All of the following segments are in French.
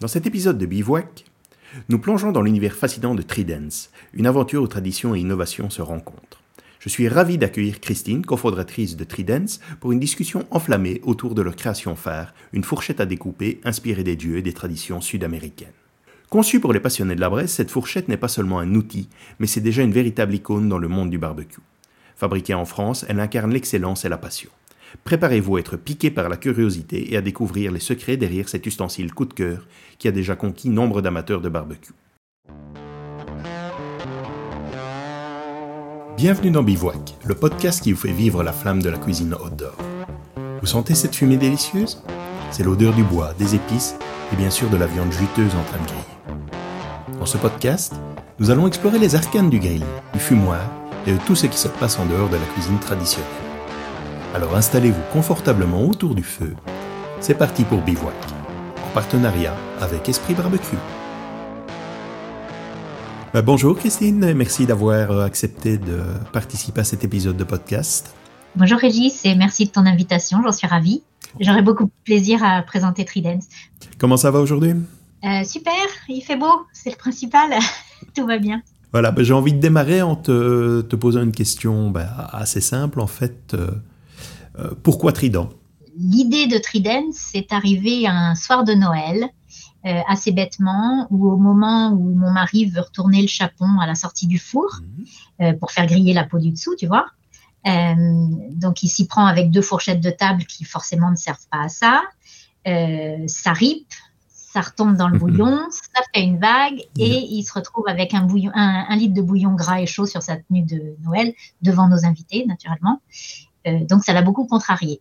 Dans cet épisode de Bivouac, nous plongeons dans l'univers fascinant de Tridence, une aventure où tradition et innovation se rencontrent. Je suis ravi d'accueillir Christine, cofondatrice de Tridence, pour une discussion enflammée autour de leur création phare, une fourchette à découper inspirée des dieux et des traditions sud-américaines. Conçue pour les passionnés de la Bresse, cette fourchette n'est pas seulement un outil, mais c'est déjà une véritable icône dans le monde du barbecue. Fabriquée en France, elle incarne l'excellence et la passion. Préparez-vous à être piqué par la curiosité et à découvrir les secrets derrière cet ustensile coup de cœur qui a déjà conquis nombre d'amateurs de barbecue. Bienvenue dans Bivouac, le podcast qui vous fait vivre la flamme de la cuisine outdoor. Vous sentez cette fumée délicieuse? C'est l'odeur du bois, des épices et bien sûr de la viande juteuse en train de griller. Dans ce podcast, nous allons explorer les arcanes du grill, du fumoir et de tout ce qui se passe en dehors de la cuisine traditionnelle. Alors installez-vous confortablement autour du feu. C'est parti pour Bivouac, en partenariat avec Esprit Barbecue. Ben, bonjour Christine, merci d'avoir euh, accepté de participer à cet épisode de podcast. Bonjour Régis et merci de ton invitation, j'en suis ravie. J'aurai beaucoup de plaisir à présenter Tridence. Comment ça va aujourd'hui? Euh, Super, il fait beau, c'est le principal, tout va bien. Voilà, ben, j'ai envie de démarrer en te, posant une question ben, assez simple en fait. Euh, pourquoi Trident? L'idée de Trident, c'est arrivé un soir de Noël, euh, assez bêtement, ou au moment où mon mari veut retourner le chapon à la sortie du four mhm. euh, pour faire griller la peau du dessous, tu vois. donc il s'y prend avec deux fourchettes de table qui forcément ne servent pas à ça. ça ripe, ça retombe dans le bouillon, ça fait une vague et il se retrouve avec un, bouillon, un, litre de bouillon gras et chaud sur sa tenue de Noël devant nos invités, naturellement. Euh, donc ça l'a beaucoup contrarié.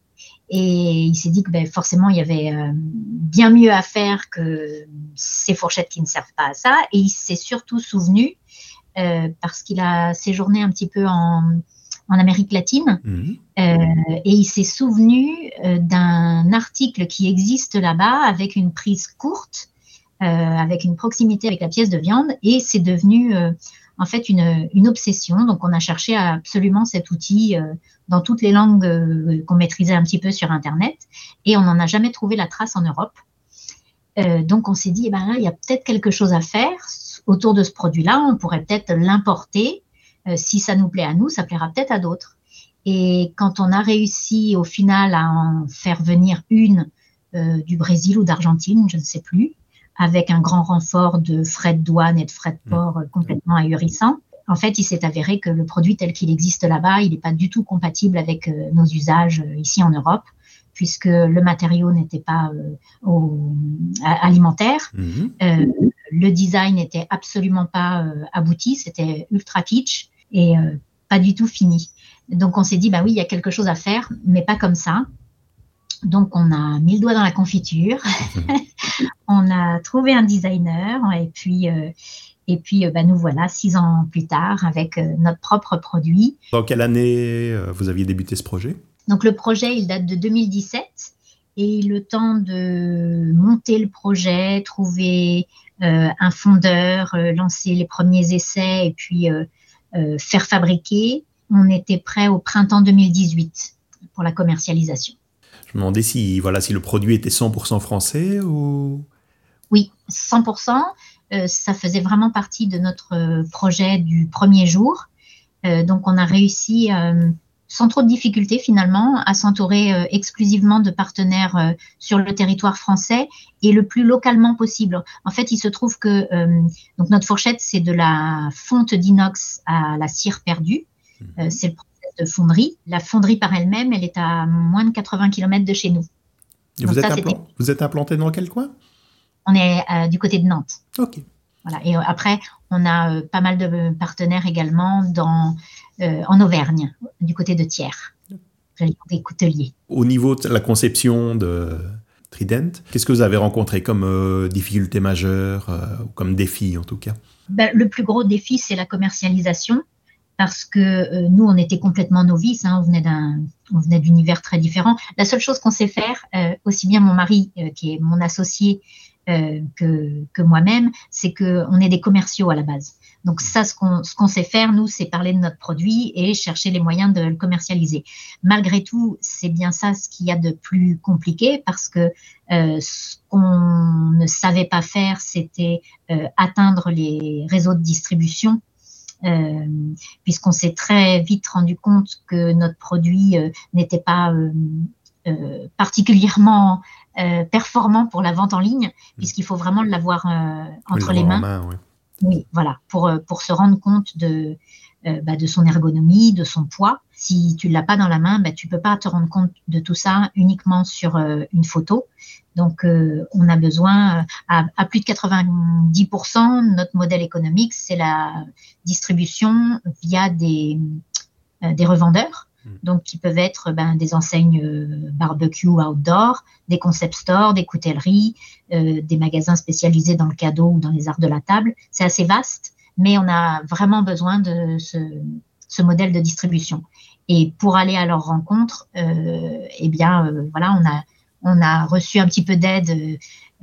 Et il s'est dit que ben, forcément, il y avait euh, bien mieux à faire que ces fourchettes qui ne servent pas à ça. Et il s'est surtout souvenu, euh, parce qu'il a séjourné un petit peu en, en Amérique latine, mhm. et il s'est souvenu d'un article qui existe là-bas avec une prise courte, avec une proximité avec la pièce de viande, et c'est devenu en fait une, obsession. Donc, on a cherché absolument cet outil euh, dans toutes les langues euh, qu'on maîtrisait un petit peu sur Internet, et on n'en a jamais trouvé la trace en Europe. Euh, donc, on s'est dit, eh ben il y a peut-être quelque chose à faire autour de ce produit-là. On pourrait peut-être l'importer. si ça nous plaît à nous, ça plaira peut-être à d'autres. Et quand on a réussi au final à en faire venir une du Brésil ou d'Argentine, je ne sais plus, avec un grand renfort de frais de douane et de frais de port euh, complètement ahurissants. En fait, il s'est avéré que le produit tel qu'il existe là-bas, il n'est pas du tout compatible avec euh, nos usages euh, ici en Europe, puisque le matériau n'était pas alimentaire. Mhm. le design n'était absolument pas abouti, c'était ultra kitsch et pas du tout fini. Donc on s'est dit, bah oui, il y a quelque chose à faire, mais pas comme ça. Donc, on a mis le doigt dans la confiture, on a trouvé un designer et puis, euh, et puis euh, bah, nous voilà six ans plus tard avec euh, notre propre produit. Dans quelle année vous aviez débuté ce projet? Donc, le projet, il date de 2017 et le temps de monter le projet, trouver un fondeur, lancer les premiers essais et puis faire fabriquer, on était prêt au printemps 2018 pour la commercialisation. Je me demandais si, voilà, si le produit était 100% français ou... Oui, 100%. Euh, ça faisait vraiment partie de notre euh, projet du premier jour. Euh, donc, on a réussi, sans trop de difficultés finalement, à s'entourer exclusivement de partenaires sur le territoire français et le plus localement possible. En fait, il se trouve que donc notre fourchette, c'est de la fonte d'inox à la cire perdue. Mhm. c'est le de fonderie. La fonderie par elle-même, elle est à moins de 80 km de chez nous. vous, êtes implanté dans quel coin? On est euh, du côté de Nantes. Ok. Voilà. Et euh, après, on a euh, pas mal de partenaires également dans, en Auvergne, du côté de Thiers, des couteliers. Au niveau de la conception de Trident, qu'est-ce que vous avez rencontré comme difficulté majeure, ou comme défi en tout cas? Ben, Le plus gros défi, c'est la commercialisation parce que euh, nous, on était complètement novices, hein, on venait d'un, on d'univers très différents. La seule chose qu'on sait faire, euh, aussi bien mon mari, euh, qui est mon associé, que, moi-même, c'est qu'on est des commerciaux à la base. Donc ça, ce qu'on sait faire, nous, c'est parler de notre produit et chercher les moyens de le commercialiser. Malgré tout, c'est bien ça ce qu'il y a de plus compliqué parce que ce qu'on ne savait pas faire, c'était atteindre les réseaux de distribution. Euh, puisqu'on s'est très vite rendu compte que notre produit n'était pas particulièrement performant pour la vente en ligne, puisqu'il faut vraiment l'avoir entre les mains. Oui, voilà, pour, euh, pour se rendre compte de, euh, bah, de son ergonomie, de son poids. Si tu ne l'as pas dans la main, bah, tu ne peux pas te rendre compte de tout ça uniquement sur euh, une photo. Donc, on a besoin, à, à, plus de 90%, notre modèle économique, c'est la distribution via des, des revendeurs Mm. donc qui peuvent être ben, des enseignes euh, barbecue outdoor, des concept stores, des coutelleries, euh, des magasins spécialisés dans le cadeau ou dans les arts de la table. C'est assez vaste, mais on a vraiment besoin de ce, ce modèle de distribution. Et pour aller à leur rencontre, euh, eh bien, euh, voilà, on a, on a reçu un petit peu d'aide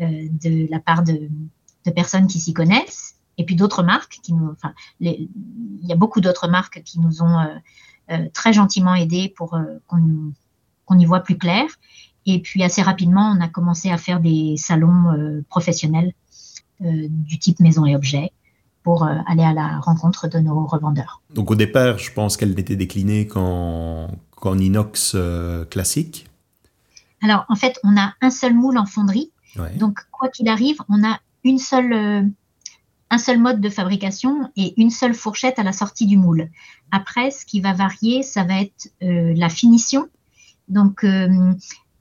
euh, de la part de, personnes qui s'y connaissent, et puis d'autres marques qui nous, il y a beaucoup d'autres marques qui nous ont euh, très gentiment aidé pour euh, qu'on y voit plus clair. Et puis assez rapidement, on a commencé à faire des salons euh, professionnels du type maison et objets pour aller à la rencontre de nos revendeurs. Donc au départ, je pense qu'elle n'était déclinée qu'en inox classique. Alors en fait, on a un seul moule en fonderie. Donc quoi qu'il arrive, on a une seule un seul mode de fabrication et une seule fourchette à la sortie du moule. Après, ce qui va varier, ça va être euh, la finition. Donc, euh,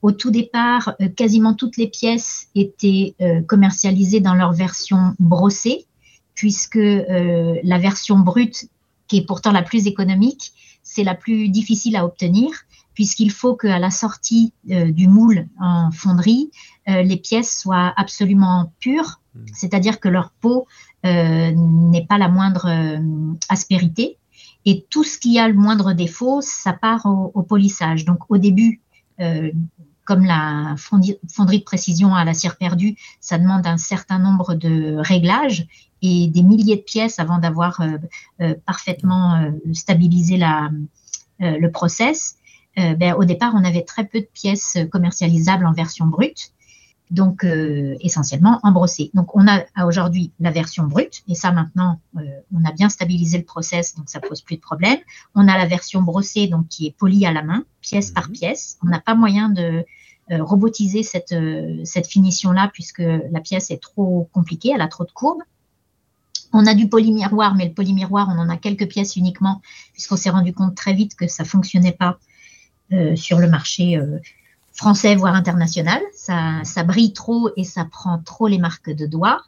au tout départ, euh, quasiment toutes les pièces étaient commercialisées dans leur version brossée, puisque la version brute, qui est pourtant la plus économique, c'est la plus difficile à obtenir, puisqu'il faut qu'à la sortie du moule en fonderie, les pièces soient absolument pures, mmh. c'est-à-dire que leur peau euh, n'est pas la moindre euh, aspérité. Et tout ce qui a le moindre défaut, ça part au, polissage. Donc au début, euh, comme la fonderie de précision à la cire perdue, ça demande un certain nombre de réglages et des milliers de pièces avant d'avoir parfaitement stabilisé la, le process. Ben, au départ, on avait très peu de pièces commercialisables en version brute donc euh, essentiellement en brossé. Donc on a aujourd'hui la version brute, et ça maintenant, euh, on a bien stabilisé le process, donc ça pose plus de problème. On a la version brossée, donc qui est polie à la main, pièce par mhm. pièce. On n'a pas moyen de euh, robotiser cette, cette finition-là, puisque la pièce est trop compliquée, elle a trop de courbes. On a du polymiroir, mais le polymiroir, on en a quelques pièces uniquement, puisqu'on s'est rendu compte très vite que ça fonctionnait pas sur le marché français, voire international. Ça, ça brille trop et ça prend trop les marques de doigts.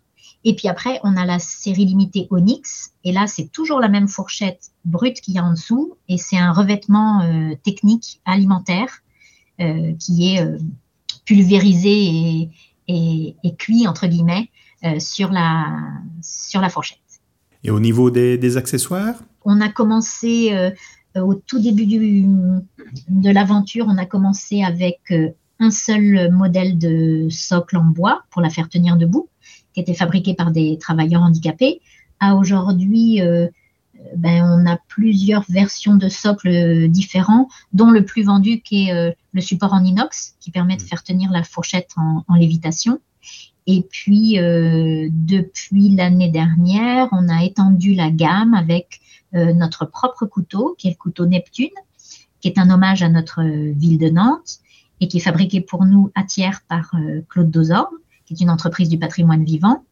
Et puis après, on a la série limitée Onyx. Et là, c'est toujours la même fourchette brute qu'il y a en dessous. Et c'est un revêtement euh, technique alimentaire euh, qui est euh, pulvérisé et, et, cuit, entre guillemets, sur, la, sur la fourchette. Et au niveau des, des accessoires? On a commencé euh, au tout début de l'aventure, on a commencé avec euh, un seul modèle de socle en bois pour la faire tenir debout, qui était fabriqué par des travailleurs handicapés. À aujourd'hui, euh, ben, on a plusieurs versions de socles différents, dont le plus vendu qui est le support en inox, qui permet de mmh. faire tenir la fourchette en, lévitation. Et puis, depuis l'année dernière, on a étendu la gamme avec euh, notre propre couteau, qui est le couteau Neptune, qui est un hommage à notre ville de Nantes et qui est fabriqué pour nous à tiers par euh, Claude Dozor, qui est une entreprise du patrimoine vivant.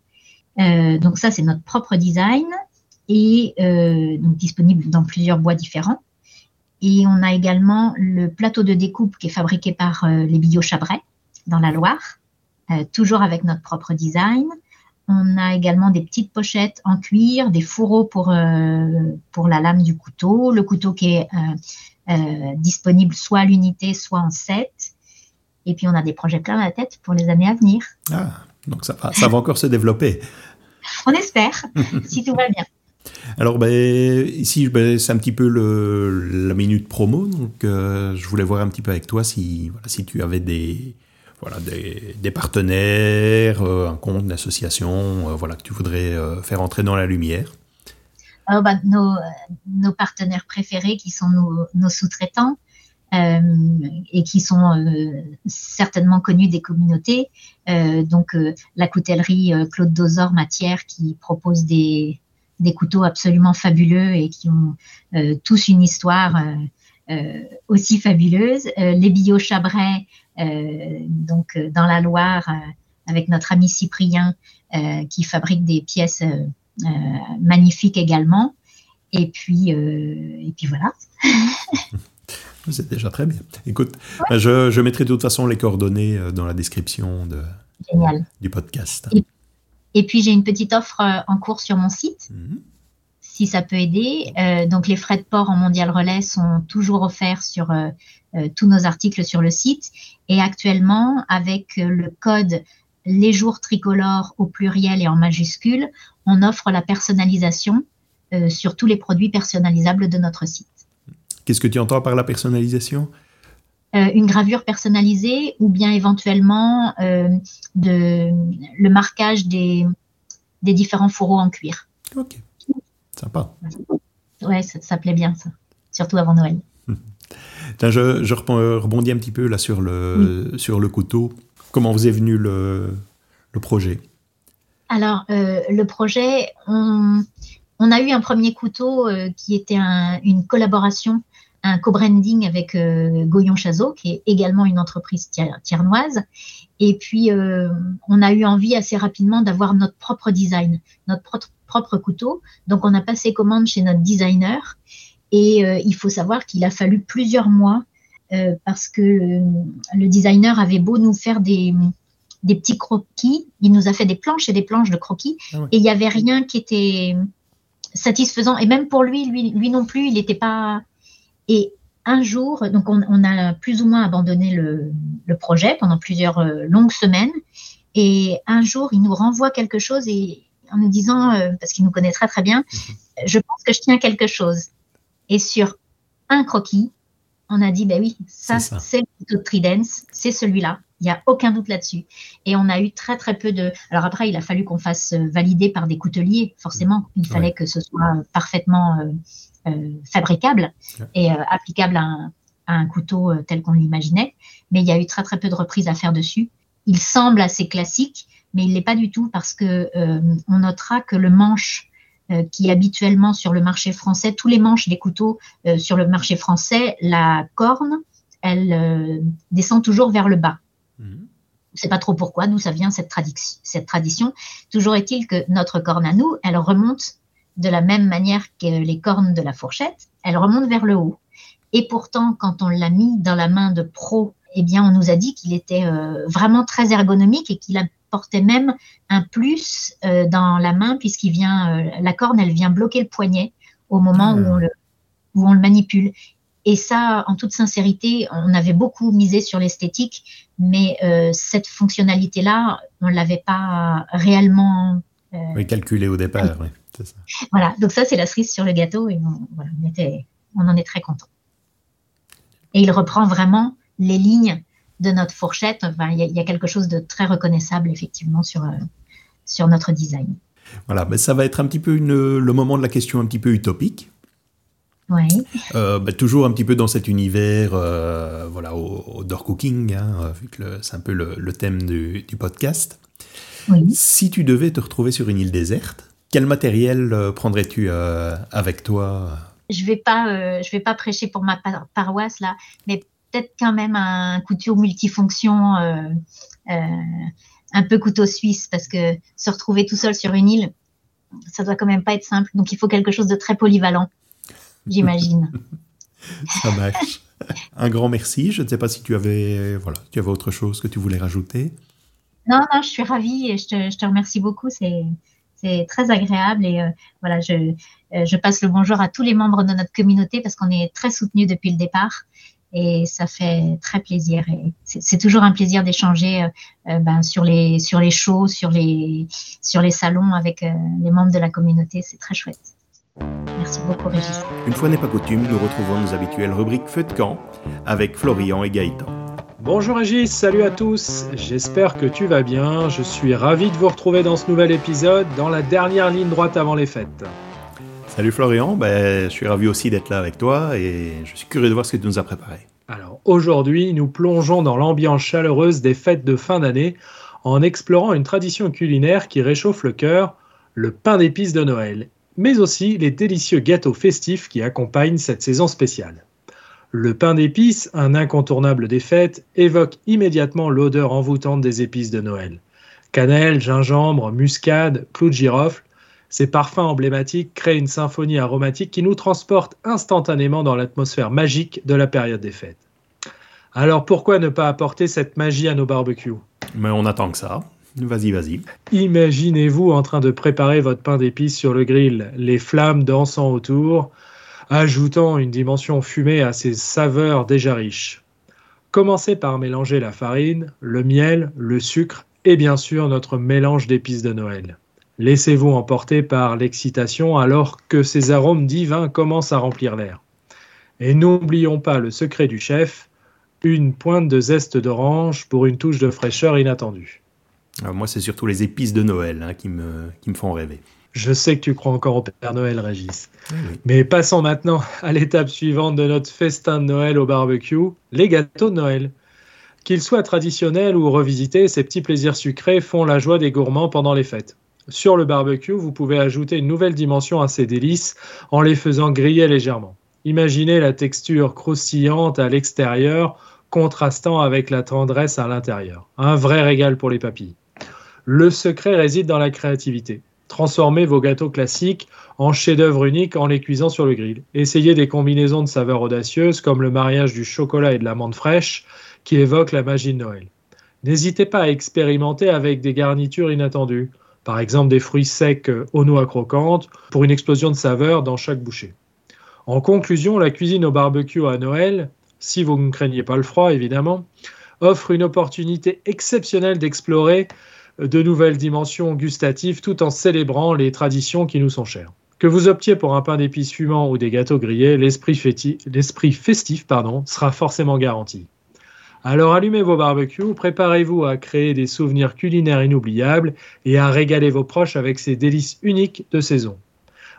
Euh, donc ça, c'est notre propre design et donc disponible dans plusieurs bois différents. Et on a également le plateau de découpe qui est fabriqué par les Billots Chabret dans la Loire, toujours avec notre propre design. On a également des petites pochettes en cuir, des fourreaux pour, euh, pour la lame du couteau, le couteau qui est euh, euh, disponible soit à l'unité, soit en set. Et puis on a des projets plein la tête pour les années à venir. Ah, donc ça va, ça va encore se développer. On espère, si tout va bien. Alors ben, ici, ben, c'est un petit peu le, la minute promo, donc je voulais voir un petit peu avec toi si, voilà, si tu avais des, voilà, des, partenaires, euh, un compte, une association, euh, voilà, que tu voudrais euh, faire entrer dans la lumière. bah, nos, partenaires préférés qui sont nos, sous-traitants. Et qui sont certainement connus des communautés. Donc la coutellerie Claude Dosor Matière qui propose des, des couteaux absolument fabuleux et qui ont tous une histoire aussi fabuleuse. les bio Chabret, donc dans la Loire, avec notre ami Cyprien, qui fabrique des pièces magnifiques également. Et puis, et puis voilà. C'est déjà très bien. Écoute, je, mettrai de toute façon les coordonnées euh, dans la description de, du podcast. Et, puis j'ai une petite offre euh, en cours sur mon site, mhm. si ça peut aider. Euh, donc les frais de port en mondial relais sont toujours offerts sur tous nos articles sur le site. Et actuellement, avec le code les jours tricolores au pluriel et en majuscule, on offre la personnalisation sur tous les produits personnalisables de notre site. Qu'est-ce que tu entends par la personnalisation? Euh, Une gravure personnalisée ou bien éventuellement euh, de, le marquage des, des différents fourreaux en cuir. Ok, sympa. Ouais, ça, plaît bien, ça. Surtout avant Noël. Je, je, rebondis un petit peu là sur le, sur le couteau. Comment vous est venu le, le projet? Alors, euh, le projet, on, on, a eu un premier couteau qui était une collaboration un co-branding avec euh, Goyon Chazot, qui est également une entreprise tiernoise. Et puis, euh, on a eu envie assez rapidement d'avoir notre propre design, notre propre, couteau. Donc, on a passé commande chez notre designer. Et euh, il faut savoir qu'il a fallu plusieurs mois parce que le designer avait beau nous faire des, des petits croquis, il nous a fait des planches et des planches de croquis, ah et il n'y avait rien qui était satisfaisant. Et même pour lui, lui, lui non plus, il n'était pas et un jour, donc on, a plus ou moins abandonné le, projet pendant plusieurs euh, longues semaines. Et un jour, il nous renvoie quelque chose et en nous disant, euh, parce qu'il nous connaît très très bien, mhm. je pense que je tiens quelque chose. Et sur un croquis, on a dit, ben oui, ça, c'est le couteau de Tridence, c'est celui-là. Il n'y a aucun doute là-dessus. Et on a eu très très peu de. Alors après, il a fallu qu'on fasse euh, valider par des couteliers, forcément. Il fallait que ce soit parfaitement euh, fabricable et euh, applicable à un, couteau euh, tel qu'on l'imaginait. Mais il y a eu très très peu de reprises à faire dessus. Il semble assez classique, mais il l'est pas du tout parce que on notera que le manche qui habituellement sur le marché français, tous les manches des couteaux sur le marché français, la corne, elle descend toujours vers le bas. Je mhm. ne sais pas trop pourquoi, d'où ça vient cette, cette tradition. Toujours est-il que notre corne à nous, elle remonte de la même manière que les cornes de la fourchette, elle remonte vers le haut. Et pourtant, quand on l'a mis dans la main de pro, eh bien, on nous a dit qu'il était euh, vraiment très ergonomique et qu'il apportait même un plus euh, dans la main puisqu'il vient, euh, la corne, elle vient bloquer le poignet au moment où, on le, où on le manipule. Et ça, en toute sincérité, on avait beaucoup misé sur l'esthétique, mais cette fonctionnalité-là, on ne l'avait pas réellement oui, calculé au départ. Oui. Voilà, donc ça, c'est la cerise sur le gâteau et on, en est très content. Et il reprend vraiment les lignes de notre fourchette. il, y a, quelque chose de très reconnaissable, effectivement, sur, euh, sur notre design. Voilà, mais ça va être un petit peu le moment de la question un petit peu utopique. Oui. Euh, bah, toujours un petit peu dans cet univers, euh, voilà, au, door cooking, hein, vu que c'est un peu le, thème du, du podcast. Oui. Si tu devais te retrouver sur une île déserte, quel matériel prendrais-tu avec toi? Je vais pas, euh, je vais pas prêcher pour ma paroisse là, mais peut-être quand même un couteau multifonction, un peu couteau suisse, parce que se retrouver tout seul sur une île, ça doit quand même pas être simple. Donc il faut quelque chose de très polyvalent, j'imagine. ça marche. Un grand merci. Je ne sais pas si tu avais, voilà, tu avais autre chose que tu voulais rajouter. Non, non, je suis ravie et je te, je te remercie beaucoup. C'est c'est très agréable et euh, voilà, je, euh, je passe le bonjour à tous les membres de notre communauté parce qu'on est très soutenus depuis le départ et ça fait très plaisir. Et c'est toujours un plaisir d'échanger euh, ben, sur les sur les shows, sur les sur les salons avec les membres de la communauté. C'est très chouette. Merci beaucoup, Régis. Une fois n'est pas coutume, nous retrouvons nos habituelles rubriques Feu de camp avec Florian et Gaëtan. Bonjour Régis, salut à tous, j'espère que tu vas bien, je suis ravi de vous retrouver dans ce nouvel épisode, dans la dernière ligne droite avant les fêtes. Salut Florian, ben, je suis ravi aussi d'être là avec toi et je suis curieux de voir ce que tu nous as préparé. Alors aujourd'hui, nous plongeons dans l'ambiance chaleureuse des fêtes de fin d'année en explorant une tradition culinaire qui réchauffe le cœur, le pain d'épices de Noël, mais aussi les délicieux gâteaux festifs qui accompagnent cette saison spéciale. Le pain d'épices, un incontournable des fêtes, évoque immédiatement l'odeur envoûtante des épices de Noël. Cannelle, gingembre, muscade, clou de girofle, ces parfums emblématiques créent une symphonie aromatique qui nous transporte instantanément dans l'atmosphère magique de la période des fêtes. Alors pourquoi ne pas apporter cette magie à nos barbecues? Mais on attend que ça. Vas-y, vas-y. Imaginez-vous en train de préparer votre pain d'épices sur le grill, les flammes dansant autour, ajoutant une dimension fumée à ces saveurs déjà riches. Commencez par mélanger la farine, le miel, le sucre et bien sûr notre mélange d'épices de Noël. Laissez-vous emporter par l'excitation alors que ces arômes divins commencent à remplir l'air. Et n'oublions pas le secret du chef, une pointe de zeste d'orange pour une touche de fraîcheur inattendue. Ah, moi, c'est surtout les épices de Noël hein, qui, me, qui me font rêver. Je sais que tu crois encore au Père Noël, Régis. Mais passons maintenant à l'étape suivante de notre festin de Noël au barbecue, les gâteaux de Noël. Qu'ils soient traditionnels ou revisités, ces petits plaisirs sucrés font la joie des gourmands pendant les fêtes. Sur le barbecue, vous pouvez ajouter une nouvelle dimension à ces délices en les faisant griller légèrement. Imaginez la texture croustillante à l'extérieur contrastant avec la tendresse à l'intérieur. Un vrai régal pour les papilles. Le secret réside dans la créativité. Transformez vos gâteaux classiques en chefs-d'œuvre uniques en les cuisant sur le grill. Essayez des combinaisons de saveurs audacieuses comme le mariage du chocolat et de l'amande fraîche qui évoquent la magie de Noël. N'hésitez pas à expérimenter avec des garnitures inattendues par exemple des fruits secs aux noix croquantes, pour une explosion de saveurs dans chaque bouchée. En conclusion, la cuisine au barbecue à Noël, si vous ne craignez pas le froid évidemment, offre une opportunité exceptionnelle d'explorer de nouvelles dimensions gustatives tout en célébrant les traditions qui nous sont chères. Que vous optiez pour un pain d'épices fumant ou des gâteaux grillés, l'esprit festif sera forcément garanti. Alors allumez vos barbecues, préparez-vous à créer des souvenirs culinaires inoubliables et à régaler vos proches avec ces délices uniques de saison.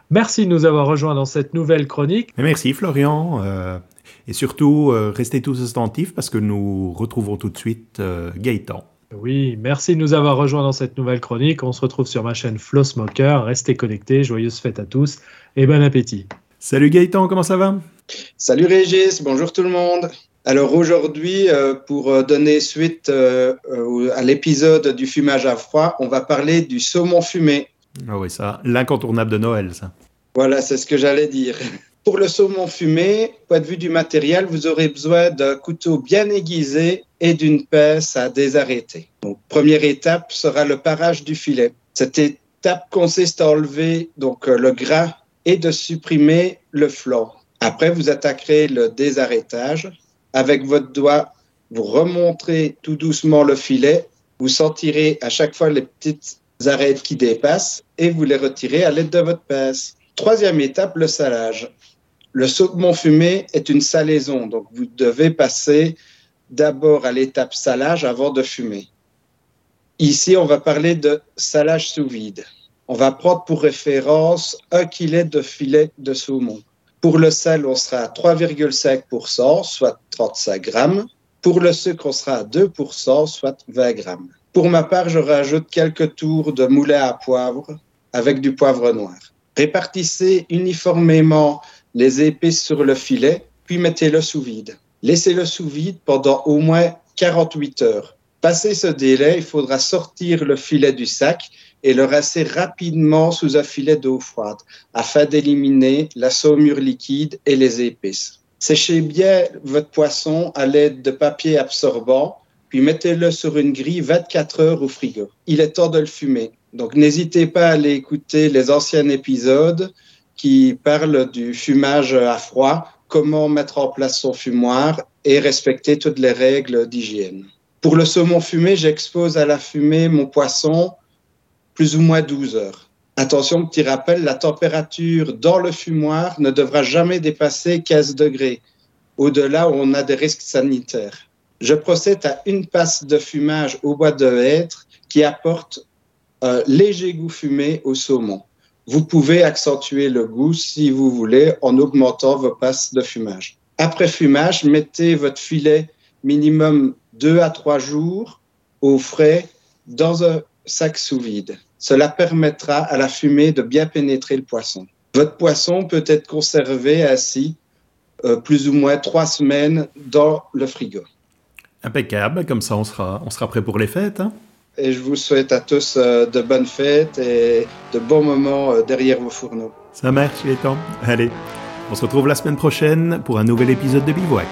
Merci de nous avoir rejoints dans cette nouvelle chronique. Merci Florian. Euh, et surtout, euh, restez tous attentifs parce que nous retrouvons tout de suite euh, Gaëtan. Oui, merci de nous avoir rejoints dans cette nouvelle chronique. On se retrouve sur ma chaîne Flow Smoker. Restez connectés, joyeuses fêtes à tous et bon appétit. Salut Gaëtan, comment ça va? Salut Régis, bonjour tout le monde. Alors aujourd'hui, euh, pour euh, donner suite euh, à l'épisode du fumage à froid, on va parler du saumon fumé. Ah oui, ça, l'incontournable de Noël, ça. Voilà, c'est ce que j'allais dire. Pour le saumon fumé, point de vue du matériel, vous aurez besoin d'un couteau bien aiguisé et d'une pince à désarrêter. Donc, première étape sera le parage du filet. Cette étape consiste à enlever donc le gras et de supprimer le flanc. Après, vous attaquerez le désarrêtage avec votre doigt, vous remonterez tout doucement le filet, vous sentirez à chaque fois les petites arêtes qui dépassent et vous les retirez à l'aide de votre pince. Troisième étape, le salage. Le saumon fumé est une salaison, donc vous devez passer d'abord à l'étape salage avant de fumer. Ici, on va parler de salage sous vide. On va prendre pour référence un kilo de filet de saumon. Pour le sel, on sera à 3,5%, soit 35 grammes. Pour le sucre, on sera à 2%, soit 20 grammes. Pour ma part, je rajoute quelques tours de moulin à poivre avec du poivre noir. Répartissez uniformément les épices sur le filet, puis mettez-le sous vide. Laissez-le sous vide pendant au moins 48 heures. Passé ce délai, il faudra sortir le filet du sac et le rincer rapidement sous un filet d'eau froide afin d'éliminer la saumure liquide et les épices. Séchez bien votre poisson à l'aide de papier absorbant, puis mettez-le sur une grille 24 heures au frigo. Il est temps de le fumer. Donc n'hésitez pas à aller écouter les anciens épisodes qui parlent du fumage à froid, comment mettre en place son fumoir et respecter toutes les règles d'hygiène. Pour le saumon fumé, j'expose à la fumée mon poisson plus ou moins 12 heures. Attention, petit rappel, la température dans le fumoir ne devra jamais dépasser 15 degrés. Au-delà, on a des risques sanitaires. Je procède à une passe de fumage au bois de hêtre qui apporte un léger goût fumé au saumon. Vous pouvez accentuer le goût si vous voulez en augmentant vos passes de fumage. Après fumage, mettez votre filet minimum 2 à 3 jours au frais dans un sac sous vide. Cela permettra à la fumée de bien pénétrer le poisson. Votre poisson peut être conservé ainsi euh, plus ou moins trois semaines dans le frigo. Impeccable, comme ça on sera, on sera prêt pour les fêtes. Hein. et je vous souhaite à tous euh, de bonnes fêtes et de bons moments euh, derrière vos fourneaux. Ça marche, les temps. Allez, on se retrouve la semaine prochaine pour un nouvel épisode de Bivouac.